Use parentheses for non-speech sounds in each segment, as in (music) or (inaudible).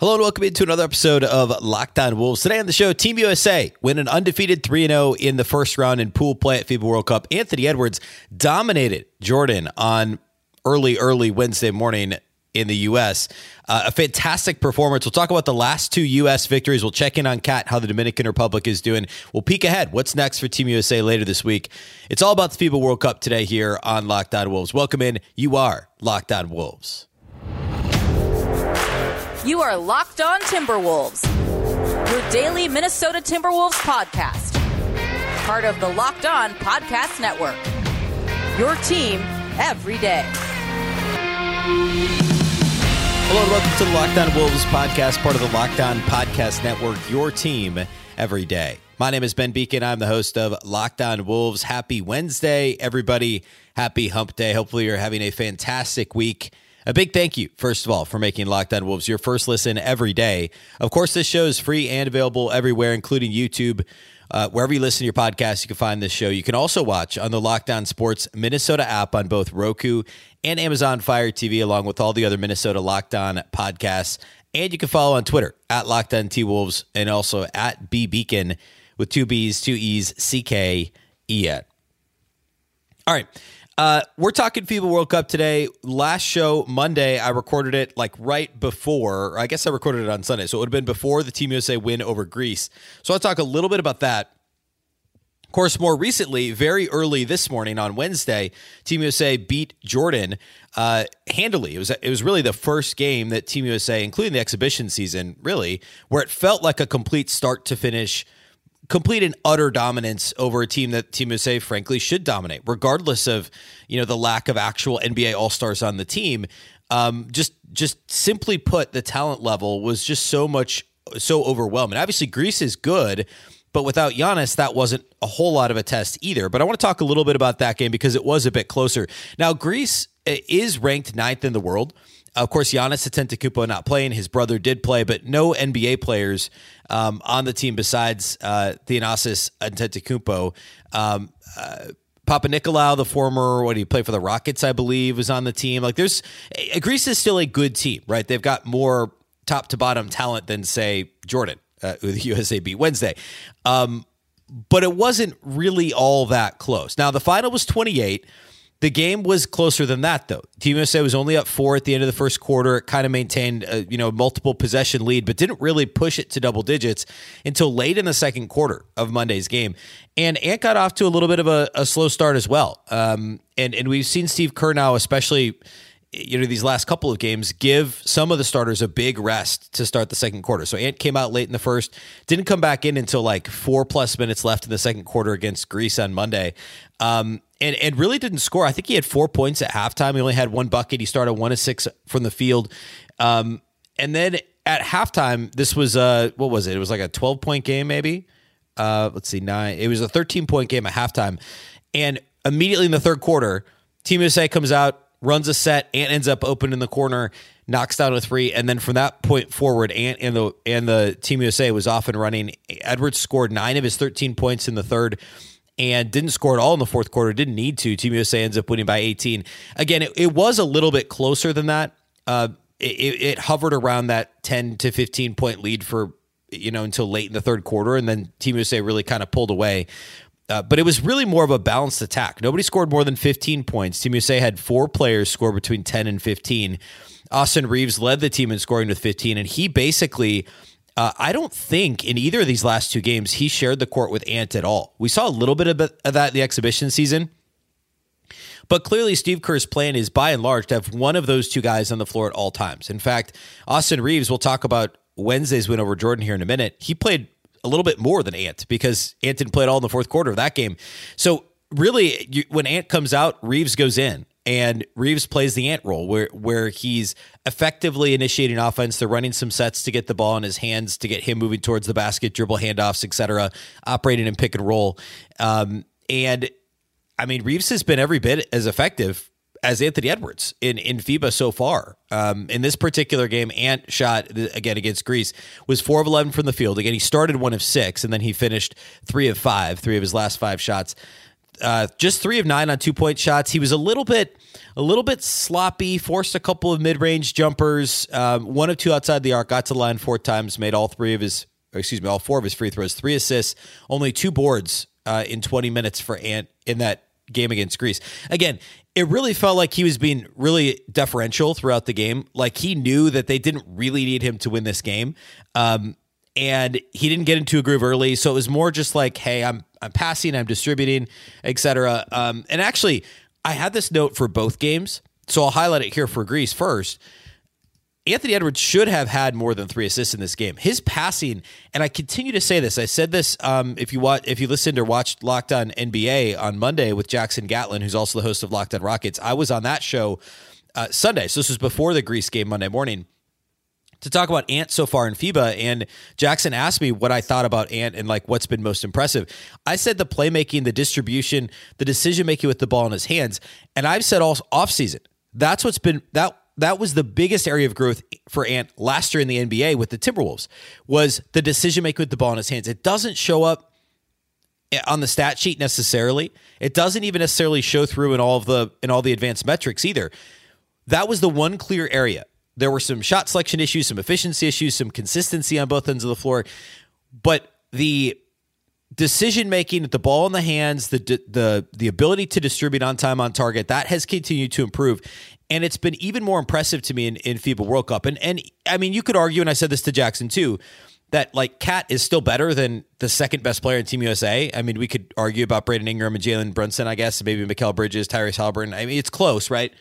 Hello and welcome into another episode of Locked On Wolves. Today on the show, Team USA win an undefeated 3 0 in the first round in pool play at FIBA World Cup. Anthony Edwards dominated Jordan on early, early Wednesday morning in the U.S. Uh, a fantastic performance. We'll talk about the last two U.S. victories. We'll check in on KAT, how the Dominican Republic is doing. We'll peek ahead. What's next for Team USA later this week? It's all about the FIBA World Cup today here on Locked On Wolves. Welcome in. You are Locked On Wolves. You are Locked On Timberwolves, your daily Minnesota Timberwolves podcast. Part of the Locked On Podcast Network. Your team every day. Hello and welcome to the Locked On Wolves podcast, part of the Locked On Podcast Network, your team every day. My name is Ben Beecken. I'm the host of Locked On Wolves. Happy Wednesday, everybody. Happy hump day. Hopefully, you're having a fantastic week. A big thank you, first of all, for making Locked On Wolves your first listen every day. Of course, this show is free and available everywhere, including YouTube. Uh, wherever you listen to your podcast, you can find this show. You can also watch on the Locked On Sports Minnesota app on both Roku and Amazon Fire TV, along with all the other Minnesota Locked On podcasts. And you can follow on Twitter at Locked On T Wolves and also at B Beecken with two B's, two E's, C K E N. All right. Uh, we're talking FIBA World Cup today. Last show Monday, I recorded it like right before. I guess I recorded it on Sunday, so it would have been before the Team USA win over Greece. So I'll talk a little bit about that. Of course, more recently, very early this morning on Wednesday, Team USA beat Jordan uh, handily. It was it was really the first game that Team USA, including the exhibition season, really where it felt like a complete start to finish complete and utter dominance over a team that Team USA frankly should dominate, regardless of you know the lack of actual NBA All Stars on the team. Um, just just simply put, the talent level was just so much so overwhelming. Obviously, Greece is good. But without Giannis, that wasn't a whole lot of a test either. But I want to talk a little bit about that game because it was a bit closer. Now, Greece eh, is ranked ninth in the world. Of course, Giannis Antetokounmpo not playing. His brother did play, but no NBA players um, on the team besides uh, Thanasis Antetokounmpo. Um, uh, Papanikolaou, the former, what do you play for the Rockets, I believe, was on the team. Like, there's eh, Greece is still a good team, right? They've got more top to bottom talent than say Jordan, uh, who the (laughs) USA beat Wednesday. Um, but it wasn't really all that close. Now the final was 28. The game was closer than that, though. Team USA was only up four at the end of the first quarter. It kind of maintained, a, you know, multiple possession lead, but didn't really push it to double digits until late in the second quarter of Monday's game. And Ant got off to a little bit of a, a slow start as well. Um, and and we've seen Steve Kerr now, especially you know these last couple of games give some of the starters a big rest to start the second quarter. So Ant came out late in the first, didn't come back in until like four plus minutes left in the second quarter against Greece on Monday, um, and and really didn't score. I think he had four points at halftime. He only had one bucket. He started one of six from the field, um, and then at halftime, this was uh what was it? It was like a twelve point game, maybe. Uh, let's see, nine. It was a thirteen point game at halftime, and immediately in the third quarter, Team USA comes out runs a set. Ant ends up open in the corner, knocks down a three, and then from that point forward, Ant and the and the Team USA was off and running. Edwards scored nine of his thirteen points in the third. And didn't score at all in the fourth quarter. Didn't need to. Team USA ends up winning by 18. Again, it, it was a little bit closer than that. Uh, it, it hovered around that 10 to 15 point lead for you know until late in the third quarter, and then Team USA really kind of pulled away. Uh, but it was really more of a balanced attack. Nobody scored more than 15 points. Team USA had four players score between 10 and 15. Austin Reaves led the team in scoring with 15, and he basically. Uh, I don't think in either of these last two games he shared the court with Ant at all. We saw a little bit of that in the exhibition season, but clearly Steve Kerr's plan is by and large to have one of those two guys on the floor at all times. In fact, Austin Reaves, we'll talk about Wednesday's win over Jordan here in a minute. He played a little bit more than Ant because Ant didn't play at all in the fourth quarter of that game. So really, you, when Ant comes out, Reaves goes in. and Reaves plays the ant role where where he's effectively initiating offense. They're running some sets to get the ball in his hands to get him moving towards the basket, dribble handoffs, etc., operating in pick and roll. Um, and I mean, Reaves has been every bit as effective as Anthony Edwards in in FIBA so far. Um, in this particular game, Ant shot again against Greece was four of eleven from the field. Again, he started one of six, and then he finished three of five, three of his last five shots. Uh, just three of nine on two point shots. He was a little bit, a little bit sloppy. Forced a couple of mid range jumpers. Um, one of two outside the arc. Got to the line four times. Made all three of his, excuse me, all four of his free throws. Three assists. Only two boards uh, in twenty minutes for Ant in that game against Greece. Again, it really felt like he was being really deferential throughout the game. Like he knew that they didn't really need him to win this game. Um, and he didn't get into a groove early. So it was more just like, hey, I'm I'm passing, I'm distributing, etc. Um, and actually, I had this note for both games. So I'll highlight it here for Greece first. Anthony Edwards should have had more than three assists in this game. His passing, and I continue to say this. I said this um, if you watch, if you listened or watched Locked On NBA on Monday with Jackson Gatlin, who's also the host of Locked On Rockets. I was on that show uh, Sunday, so this was before the Greece game Monday morning to talk about Ant so far in FIBA. And Jackson asked me what I thought about Ant and like what's been most impressive. I said the playmaking, the distribution, the decision making with the ball in his hands. And I've said all off season. That's what's been that that was the biggest area of growth for Ant last year in the NBA with the Timberwolves was the decision making with the ball in his hands. It doesn't show up on the stat sheet necessarily. It doesn't even necessarily show through in all of the in all the advanced metrics either. That was the one clear area. There were some shot selection issues, some efficiency issues, some consistency on both ends of the floor, but the decision making with the ball in the hands, the the the ability to distribute on time on target, that has continued to improve. And it's been even more impressive to me in, in FIBA World Cup. And and I mean, you could argue, and I said this to Jackson too, that like KAT is still better than the second best player in Team USA. I mean, we could argue about Brandon Ingram and Jalen Brunson, I guess, maybe Mikal Bridges, Tyrese Haliburton. I mean, it's close, right?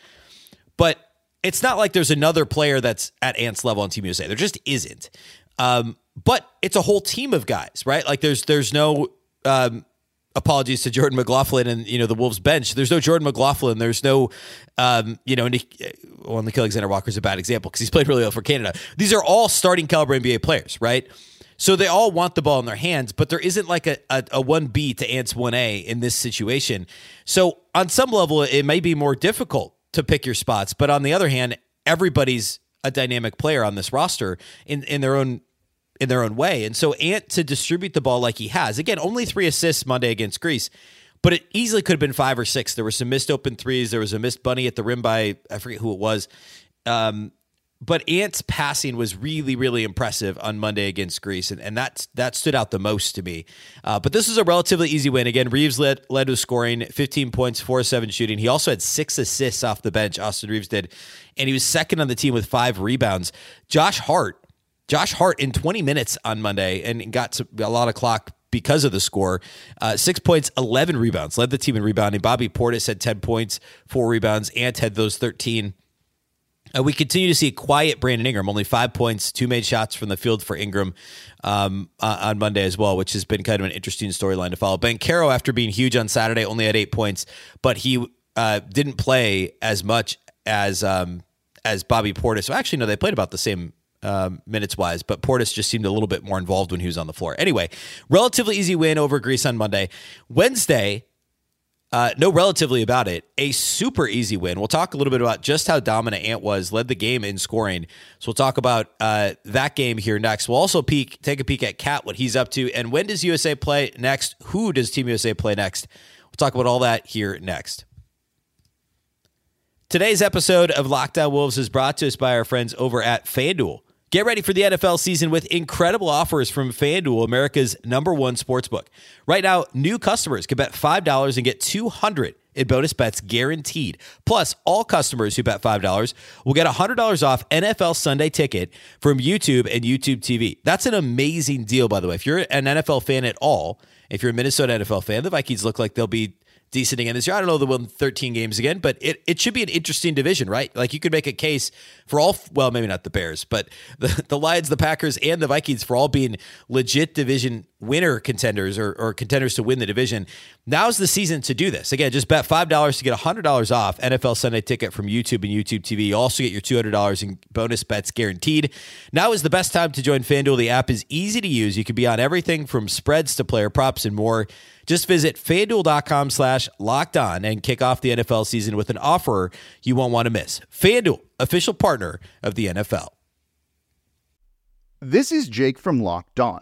But it's not like there's another player that's at Ant's level on Team USA. There just isn't. Um, but it's a whole team of guys, right? Like there's there's no um, apologies to Jordan McLaughlin and you know the Wolves bench. There's no Jordan McLaughlin. There's no um, you know Nick, well Nickeil Alexander Walker is a bad example because he's played really well for Canada. These are all starting caliber NBA players, right? So they all want the ball in their hands, but there isn't like a, a, a 1B to Ants 1A in this situation. So on some level, it may be more difficult to pick your spots. But on the other hand, everybody's a dynamic player on this roster in, in their own in their own way. And so Ant to distribute the ball like he has. Again, only three assists Monday against Greece, but it easily could have been five or six. There were some missed open threes. There was a missed bunny at the rim by I forget who it was. Um, but Ant's passing was really, really impressive on Monday against Greece, and, and that that stood out the most to me. Uh, but this was a relatively easy win. Again, Reaves led led with scoring, 15 points, four seven shooting. He also had six assists off the bench. Austin Reaves did, and he was second on the team with five rebounds. Josh Hart Josh Hart in 20 minutes on Monday and got a lot of clock because of the score. Uh, six points, 11 rebounds, led the team in rebounding. Bobby Portis had 10 points, four rebounds. Ant had those 13. Uh, we continue to see quiet Brandon Ingram, only five points, two made shots from the field for Ingram um, uh, on Monday as well, which has been kind of an interesting storyline to follow. Banchero, after being huge on Saturday, only had eight points, but he uh, didn't play as much as um, as Bobby Portis. So actually, no, they played about the same um, minutes wise, but Portis just seemed a little bit more involved when he was on the floor. Anyway, relatively easy win over Greece on Monday. Wednesday, uh, no relatively about it, a super easy win. We'll talk a little bit about just how dominant Ant was, led the game in scoring. So we'll talk about uh, that game here next. We'll also peek, take a peek at KAT, what he's up to, and when does USA play next? Who does Team USA play next? We'll talk about all that here next. Today's episode of Locked On Wolves is brought to us by our friends over at FanDuel. Get ready for the NFL season with incredible offers from FanDuel, America's number one sportsbook. Right now, new customers can bet $5 and get 200 in bonus bets guaranteed. Plus, all customers who bet $5 will get $100 off NFL Sunday ticket from YouTube and YouTube TV. That's an amazing deal, by the way. If you're an NFL fan at all, if you're a Minnesota NFL fan, the Vikings look like they'll be decent again this year. I don't know they'll win 13 games again, but it, it should be an interesting division, right? Like you could make a case for all, well, maybe not the Bears, but the, (laughs) the Lions, the Packers, and the Vikings for all being legit division winner contenders or, or, contenders to win the division. Now's the season to do this. Again, just bet $5 to get $100 off NFL Sunday ticket from YouTube and YouTube TV. You also get your $200 in bonus bets guaranteed. Now is the best time to join FanDuel. The app is easy to use. You can be on everything from spreads to player props and more. Just visit fanduel.com slash locked on and kick off the NFL season with an offer you won't want to miss. FanDuel, official partner of the NFL. This is Jake from Locked On.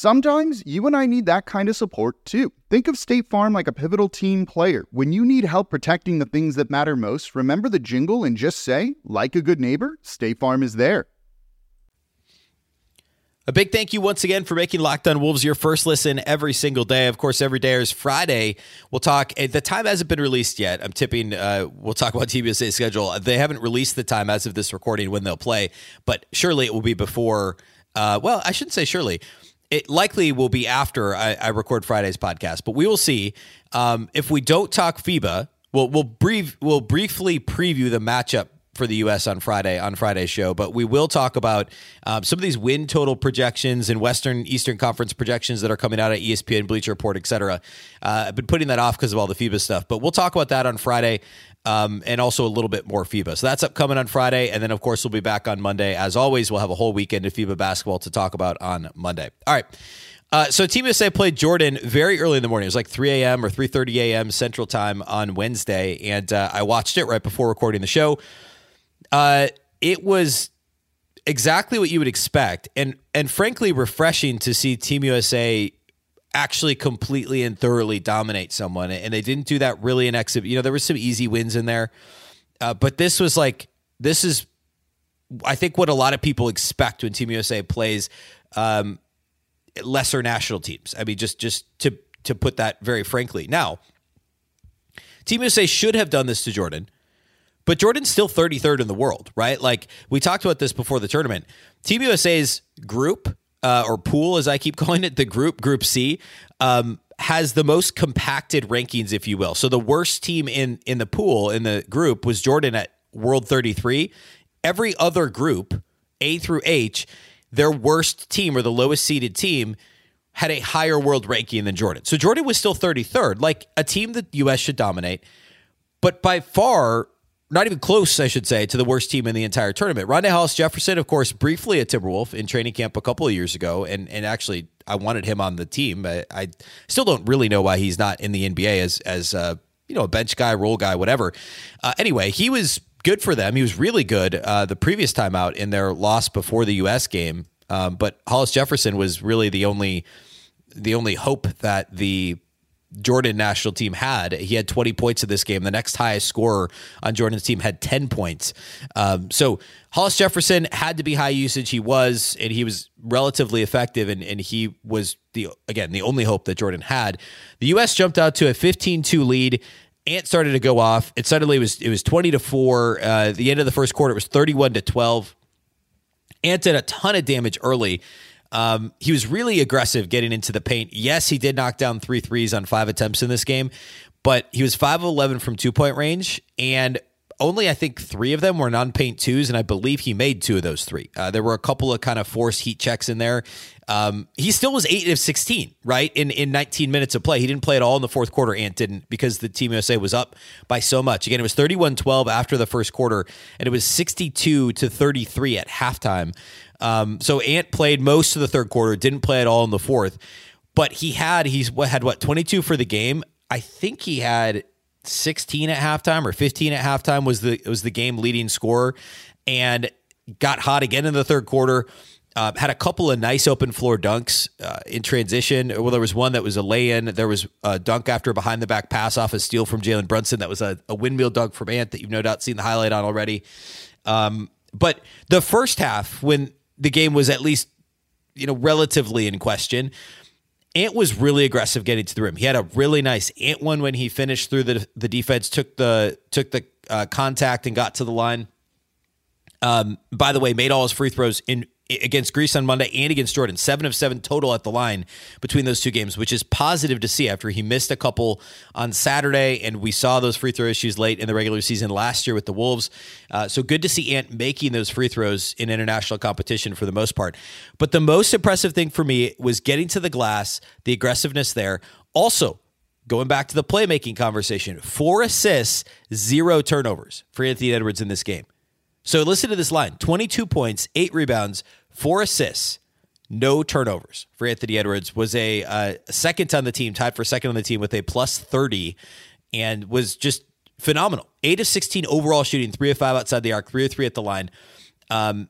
Sometimes you and I need that kind of support too. Think of State Farm like a pivotal team player. When you need help protecting the things that matter most, remember the jingle and just say, like a good neighbor, State Farm is there. A big thank you once again for making Locked On Wolves your first listen every single day. Of course, every day is Friday. We'll talk. The time hasn't been released yet. I'm tipping. Uh, we'll talk about TBSA's schedule. They haven't released the time as of this recording when they'll play, but surely it will be before. Uh, well, I shouldn't say surely it likely will be after I, I record Friday's podcast, but we will see. Um, if we don't talk FIBA, we'll we'll brief we'll briefly preview the matchup for the U.S. on Friday on Friday's show, but we will talk about um, some of these win total projections and Western Eastern Conference projections that are coming out of ESPN, Bleacher Report, etc. Uh, I've been putting that off because of all the FIBA stuff, but we'll talk about that on Friday. Um, and also a little bit more FIBA. So that's upcoming on Friday. And then, of course, we'll be back on Monday. As always, we'll have a whole weekend of FIBA basketball to talk about on Monday. All right. Uh, so Team USA played Jordan very early in the morning. It was like 3 a.m. or 3.30 a.m. Central Time on Wednesday. And uh, I watched it right before recording the show. Uh, it was exactly what you would expect. And, and frankly, refreshing to see Team USA actually completely and thoroughly dominate someone. And they didn't do that really in exhibit. You know, there was some easy wins in there, uh, but this was like this is, I think, what a lot of people expect when Team USA plays um, lesser national teams. I mean, just just to to put that very frankly. Now, Team USA should have done this to Jordan. But Jordan's still 33rd in the world, right? Like we talked about this before the tournament. Team USA's group uh, or pool, as I keep (laughs) calling it, the group, Group C, um, has the most compacted rankings, if you will. So the worst team in in the pool in the group was Jordan at World 33. Every other group, A through H, their worst team or the lowest seeded team had a higher world ranking than Jordan. So Jordan was still 33rd, like a team that the US should dominate. But by far, not even close, I should say, to the worst team in the entire tournament. Rondae Hollis Jefferson, of course, briefly a Timberwolf in training camp a couple of years ago, and and actually I wanted him on the team. I, I still don't really know why he's not in the NBA as as uh, you know a bench guy, role guy, whatever. Uh, anyway, he was good for them. He was really good uh, the previous time out in their loss before the U.S. game. Um, but Hollis Jefferson was really the only the only hope that the Jordan national team had. He had 20 points in this game. The next highest scorer on Jordan's team had 10 points. Um, so Hollis Jefferson had to be high usage. He was, and he was relatively effective, and, and he was the again the only hope that Jordan had. The U.S. jumped out to a 15-2 lead. Ant started to go off. It suddenly was it was 20 to four. Uh, the end of the first quarter, it was 31 to 12. Ant did a ton of damage early. Um, he was really aggressive getting into the paint. Yes, he did knock down three threes on five attempts in this game, but he was 5 of 11 from two point range. And only I think three of them were non paint twos, and I believe he made two of those three. Uh, there were a couple of kind of forced heat checks in there. Um, he still was eight of 16, right? In, in 19 minutes of play. He didn't play at all in the fourth quarter. Ant didn't because the Team USA was up by so much. Again, it was 31 12 after the first quarter, and it was 62 to 33 at halftime. Um, so Ant played most of the third quarter, didn't play at all in the fourth, but he had, he's what had what, 22 for the game. I think he had 16 at halftime or 15 at halftime was the was the game leading scorer and got hot again in the third quarter. Uh, had a couple of nice open floor dunks uh, in transition. Well, there was one that was a lay in. There was a dunk after a behind the back pass off a steal from Jalen Brunson. That was a, a, windmill dunk from Ant that you've no doubt seen the highlight on already. Um, but the first half, when the game was at least you know relatively in question, Ant was really aggressive getting to the rim. He had a really nice Ant one when he finished through the the defense, took the took the uh, contact and got to the line. Um, by the way, made all his free throws in against Greece on Monday and against Jordan. Seven of seven total at the line between those two games, which is positive to see after he missed a couple on Saturday. And we saw those free throw issues late in the regular season last year with the Wolves. Uh, so good to see Ant making those free throws in international competition for the most part. But the most impressive thing for me was getting to the glass, the aggressiveness there. Also, going back to the playmaking conversation, four assists, zero turnovers for Anthony Edwards in this game. So listen to this line 22 points, eight rebounds, four assists, no turnovers for Anthony Edwards. Was a uh, second on the team, tied for second on the team with a plus 30, and was just phenomenal. Eight of 16 overall shooting, three of five outside the arc, three of three at the line. Um,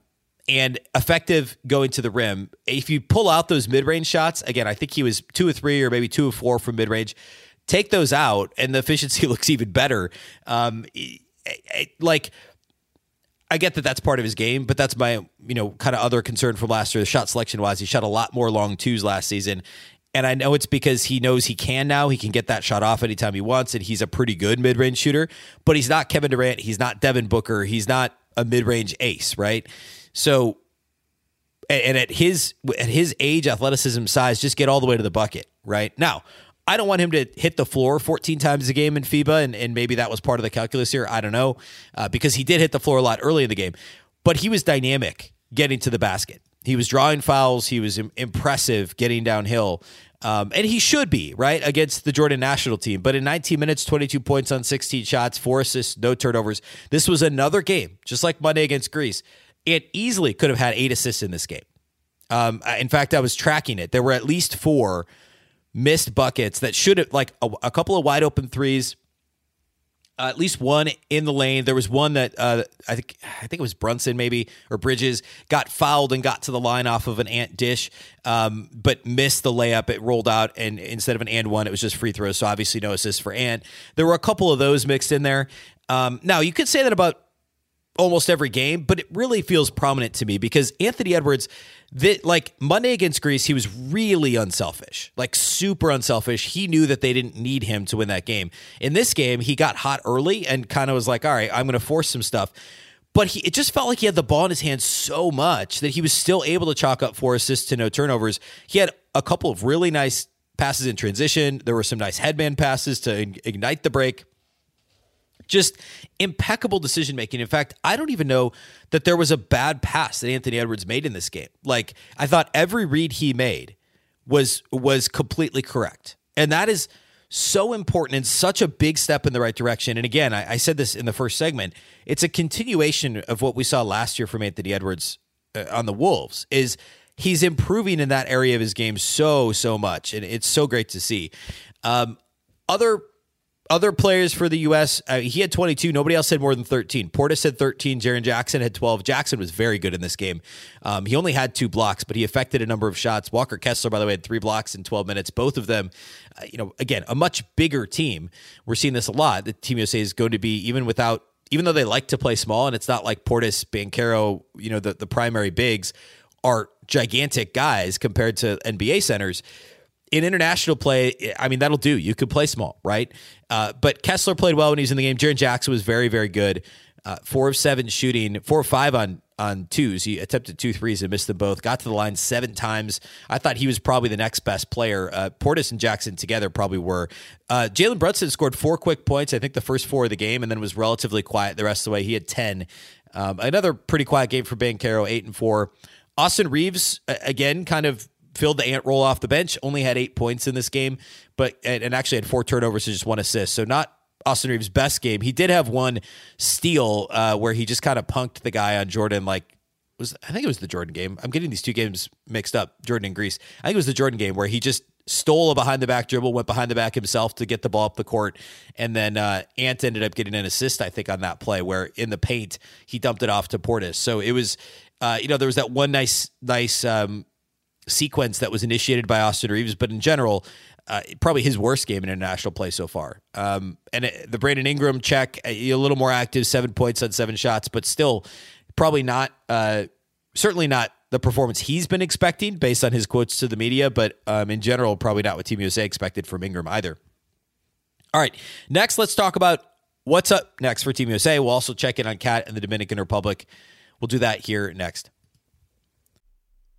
and effective going to the rim. If you pull out those mid range shots, again, I think he was two or three or maybe two or four from mid range. Take those out, and the efficiency (laughs) looks even better. Um, it, it, like I get that that's part of his game, but that's my you know kind of other concern from last year. The shot selection wise, he shot a lot more long twos last season, and I know it's because he knows he can now. He can get that shot off anytime he wants, and he's a pretty good mid range shooter. But he's not Kevin Durant. He's not Devin Booker. He's not a mid range ace, right? So, and at his at his age, athleticism, size, just get all the way to the bucket, right? Now, I don't want him to hit the floor 14 times a game in FIBA, and, and maybe that was part of the calculus here. I don't know, uh, because he did hit the floor a lot early in the game, but he was dynamic getting to the basket. He was drawing fouls. He was Im- impressive getting downhill. Um, and he should be, right, against the Jordan national team. But in 19 minutes, 22 points on 16 shots, four assists, no turnovers. This was another game, just like Monday against Greece. It easily could have had eight assists in this game. Um, in fact, I was tracking it. There were at least four missed buckets that should have like a, a couple of wide open threes. Uh, at least one in the lane. There was one that uh, I think I think it was Brunson maybe or Bridges got fouled and got to the line off of an ant dish, um, but missed the layup. It rolled out and instead of an and one, it was just free throws. So obviously no assist for Ant. There were a couple of those mixed in there. Um, now you could say that about almost every game, but it really feels prominent to me because Anthony Edwards, that like Monday against Greece, he was really unselfish, like super unselfish. He knew that they didn't need him to win that game. In this game, he got hot early and kind of was like, "All right, I'm going to force some stuff." But he, it just felt like he had the ball in his hands so much that he was still able to chalk up four assists to no turnovers. He had a couple of really nice passes in transition. There were some nice headman passes to ignite the break just impeccable decision making. In fact, I don't even know that there was a bad pass that Anthony Edwards made in this game. Like I thought every read he made was was completely correct. And that is so important and such a big step in the right direction. And again, I, I said this in the first segment. It's a continuation of what we saw last year from Anthony Edwards uh, on the Wolves. Is he's improving in that area of his game so so much, and it's so great to see. Um, other other players for the U.S., uh, he had 22. Nobody else had more than 13. Portis had 13. Jaren Jackson had 12. Jackson was very good in this game. Um, he only had two blocks, but he affected a number of shots. Walker Kessler, by the way, had three blocks in 12 minutes. Both of them, uh, you know, again, a much bigger team. We're seeing this a lot. The Team USA is going to be, even without, even though they like to play small, and it's not like Portis, Banchero, you know, the, the primary bigs are gigantic guys compared to NBA centers in international play, I mean, that'll do. You could play small, right? Uh, but Kessler played well when he was in the game. Jaren Jackson was very, very good. Uh, four of seven shooting, four of five on on twos. He attempted two threes and missed them both. Got to the line seven times. I thought he was probably the next best player. Uh, Portis and Jackson together probably were. Uh, Jalen Brunson scored four quick points. I think the first four of the game, and then was relatively quiet the rest of the way. He had ten. Um, another pretty quiet game for Banchero, eight and four. Austin Reaves again, kind of filled the ant role off the bench, only had eight points in this game, but and actually had four turnovers and just one assist. So not Austin Reaves' best game. He did have one steal uh, where he just kind of punked the guy on Jordan like was I think it was the Jordan game. I'm getting these two games mixed up, Jordan and Greece. I think it was the Jordan game where he just stole a behind the back dribble, went behind the back himself to get the ball up the court, and then uh, Ant ended up getting an assist, I think, on that play where in the paint he dumped it off to Portis. So it was Uh, you know, there was that one nice, nice um, sequence that was initiated by Austin Reaves, but in general, uh, probably his worst game in international play so far. Um, and it, the Brandon Ingram check, uh, a little more active, seven points on seven shots, but still probably not, uh, certainly not the performance he's been expecting based on his quotes to the media, but um, in general, probably not what Team USA expected from Ingram either. All right, next, let's talk about what's up next for Team USA. We'll also check in on KAT and the Dominican Republic. We'll do that here next.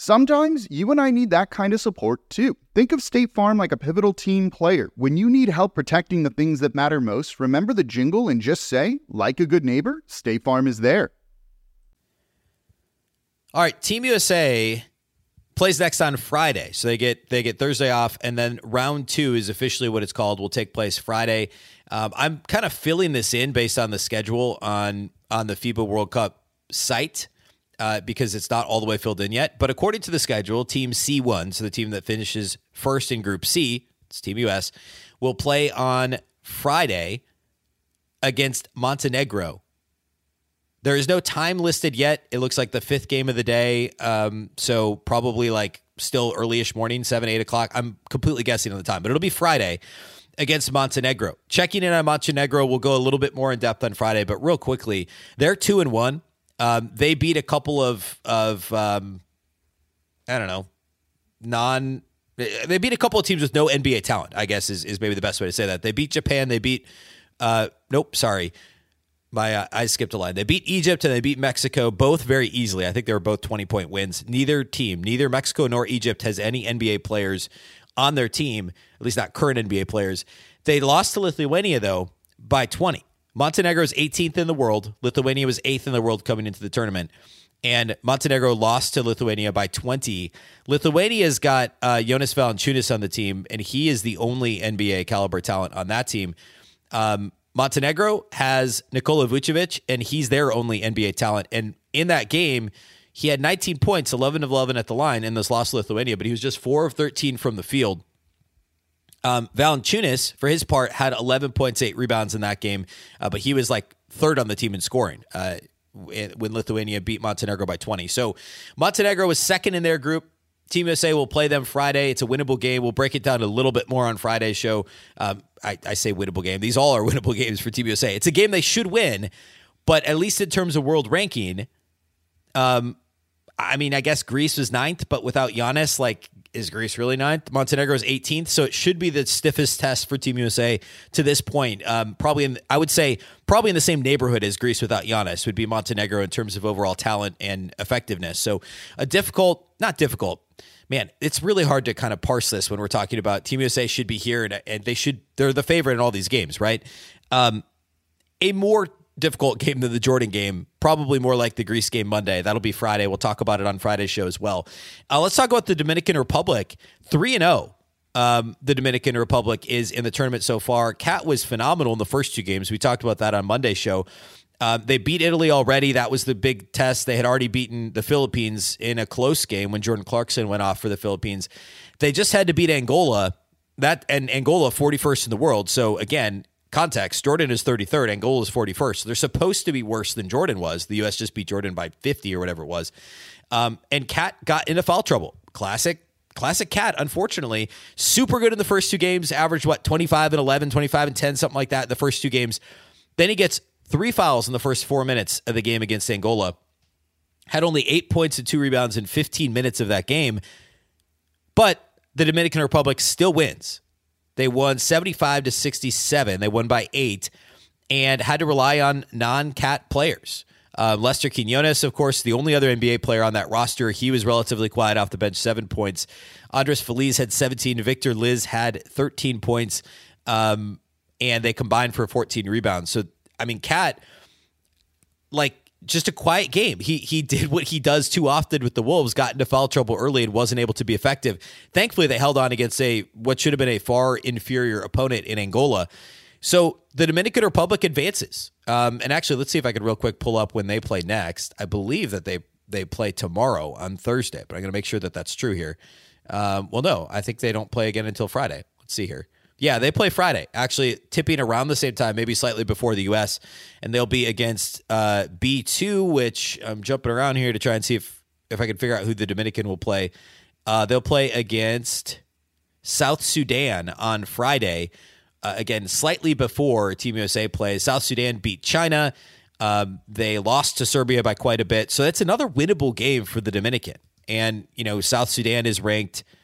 Sometimes you and I need that kind of support too. Think of State Farm like a pivotal team player. When you need help protecting the things that matter most, remember the jingle and just say, like a good neighbor, State Farm is there. All right, Team USA plays next on Friday. So they get they get Thursday off and then round 2 is officially what it's called will take place Friday. Um, I'm kind of filling this in based on the schedule on on the FIBA World Cup site uh, because it's not all the way filled in yet. But according to the schedule, Team C1, so the team that finishes first in Group C, it's Team US, will play on Friday against Montenegro. There is no time listed yet. It looks like the fifth game of the day. Um, so probably like still earlyish morning, 7, 8 o'clock. I'm completely guessing on the time, but it'll be Friday against Montenegro. Checking in on Montenegro, we'll go a little bit more in depth on Friday, but real quickly, they're two and one. Um, they beat a couple of of um, I don't know non. They beat a couple of teams with no NBA talent. I guess is is maybe the best way to say that. They beat Japan. They beat. Uh, nope, sorry. My uh, I skipped a line. They beat Egypt and they beat Mexico both very easily. I think they were both 20 point wins. Neither team, neither Mexico nor Egypt has any NBA players on their team, at least not current NBA players. They lost to Lithuania though by 20. Montenegro is 18th in the world. Lithuania was 8th in the world coming into the tournament. And Montenegro lost to Lithuania by 20. Lithuania's got uh, Jonas Valanciunas on the team, and he is the only NBA caliber talent on that team. Um, Montenegro has Nikola Vucevic, and he's their only NBA talent. And in that game, he had 19 points, 11 of 11 at the line and this loss to Lithuania, but he was just 4 of 13 from the field. Um, Valanciunas, for his part, had 11 points, eight rebounds in that game, uh, but he was like third on the team in scoring uh, when Lithuania beat Montenegro by 20. So Montenegro was second in their group. Team USA will play them Friday. It's a winnable game. We'll break it down a little bit more on Friday's show. Um, I, I say winnable game. These all are (laughs) winnable games for Team USA. It's a game they should win, but at least in terms of world ranking, um, I mean, I guess Greece was ninth, but without Giannis, like is Greece really ninth? Montenegro is 18th, so it should be the stiffest test for Team USA to this point. Um, probably, in, I would say, probably in the same neighborhood as Greece without Giannis would be Montenegro in terms of overall talent and effectiveness. So a difficult, not difficult. Man, it's really hard to kind of parse this when we're talking about Team USA should be here and, and they should they're the favorite in all these games, right? Um, a more difficult game than the Jordan game. Probably more like the Greece game Monday. That'll be Friday. We'll talk about it on Friday's show as well. Uh, let's talk about the Dominican Republic. 3 and 0. Um, the Dominican Republic is in the tournament so far. KAT was phenomenal in the first two games. We talked about that on Monday's show. Uh, they beat Italy already. That was the big test. They had already beaten the Philippines in a close game when Jordan Clarkson went off for the Philippines. They just had to beat Angola. That and Angola 41st in the world. So again, context, Jordan is 33rd, Angola is 41st. So they're supposed to be worse than Jordan was. The U.S. just beat Jordan by 50 or whatever it was. Um, and KAT got into foul trouble. Classic, classic KAT, unfortunately. Super good in the first two games, averaged what, 25 and 11, 25 and 10, something like that in the first two games. Then he gets three fouls in the first four minutes of the game against Angola. Had only eight points and two rebounds in 15 minutes of that game. But the Dominican Republic still wins. They won 75 to 67. They won by eight. and had to rely on non KAT players. Uh, Lester Quinones, of course, the only other NBA player on that roster. He was relatively quiet off the bench, seven points. Andres Feliz had 17. Victor Liz had 13 points, um, and they combined for 14 rebounds. So, I mean, KAT, like, just a quiet game. He he did what he does too often with the Wolves, got into foul trouble early and wasn't able to be effective. Thankfully, they held on against a what should have been a far inferior opponent in Angola. So the Dominican Republic advances. Um, and actually, let's see if I could real quick pull up when they play next. I believe that they they play tomorrow on Thursday, but I'm going to make sure that that's true here. Um, well, no, I think they don't play again until Friday. Let's see here. Yeah, they play Friday, actually tipping around the same time, maybe slightly before the U.S., and they'll be against uh, B2, which I'm jumping around here to try and see if, if I can figure out who the Dominican will play. Uh, they'll play against South Sudan on Friday. Uh, again, slightly before Team USA plays. South Sudan beat China. Um, they lost to Serbia by quite a bit. So that's another winnable game for the Dominican. And, you know, South Sudan is ranked –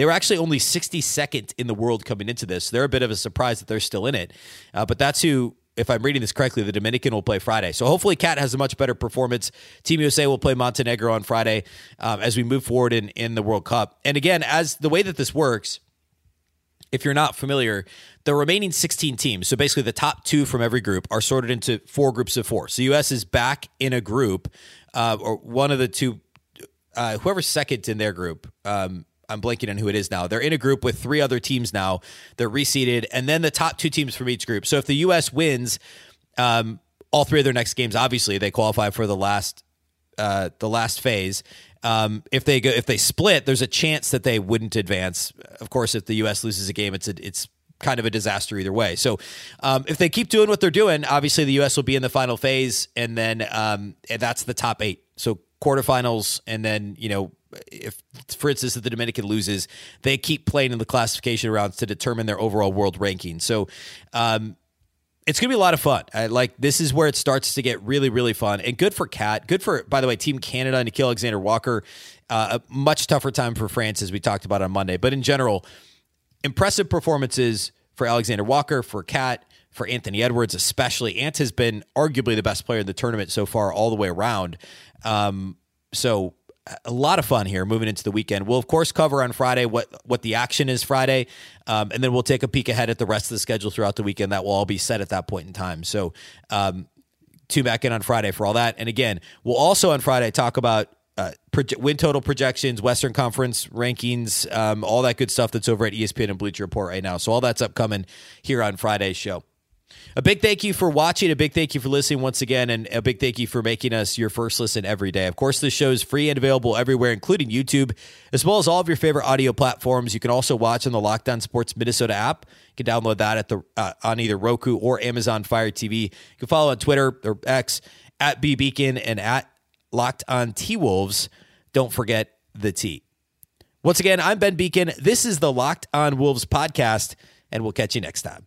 they were actually only 62nd in the world coming into this. they're a bit of a surprise that they're still in it. Uh, but that's who, if I'm reading this correctly, the Dominican will play Friday. So hopefully, KAT has a much better performance. Team USA will play Montenegro on Friday um, as we move forward in, in the World Cup. And again, as the way that this works, if you're not familiar, the remaining 16 teams, so basically the top two from every group, are sorted into four groups of four. So US is back in a group, uh, or one of the two, uh, whoever's second in their group. Um, I'm blanking on who it is now. They're in a group with three other teams now. They're reseeded, and then the top two teams from each group. So if the U.S. wins um, all three of their next games, obviously they qualify for the last uh, the last phase. Um, if they go, if they split, there's a chance that they wouldn't advance. Of course, if the U.S. loses a game, it's a, it's kind of a disaster either way. So um, if they keep doing what they're doing, obviously the U.S. will be in the final phase, and then um, and that's the top eight. So quarterfinals, and then you know if, for instance, if the Dominican loses, they keep playing in the classification rounds to determine their overall world ranking. So, um, it's to be a lot of fun. I, like this is where it starts to get really, really fun and good for KAT. Good for, by the way, Team Canada and Nickeil Alexander Walker. Uh, a much tougher time for France as we talked about on Monday. But in general, impressive performances for Alexander Walker, for KAT, for Anthony Edwards, especially. Ant has been arguably the best player in the tournament so far, all the way around. Um, so a lot of fun here moving into the weekend. We'll of course cover on Friday what what the action is Friday, um, and then we'll take a peek ahead at the rest of the schedule throughout the weekend. That will all be set at that point in time. So, um, tune back in on Friday for all that. And again, we'll also on Friday talk about uh, proje- win total projections, Western Conference rankings, um, all that good stuff that's over at ESPN and Bleacher Report right now. So all that's upcoming here on Friday's show. A big thank you for watching. A big thank you for listening once again. And a big thank you for making us your first listen every day. Of course, this show is free and available everywhere, including YouTube, as well as all of your favorite audio platforms. You can also watch on the Locked On Sports Minnesota app. You can download that at the uh, on either Roku or Amazon Fire TV. You can follow on Twitter or X at B Beecken and at Locked On T Wolves. Don't forget the T. Once again, I'm Ben Beecken. This is the Locked On Wolves podcast, and we'll catch you next time.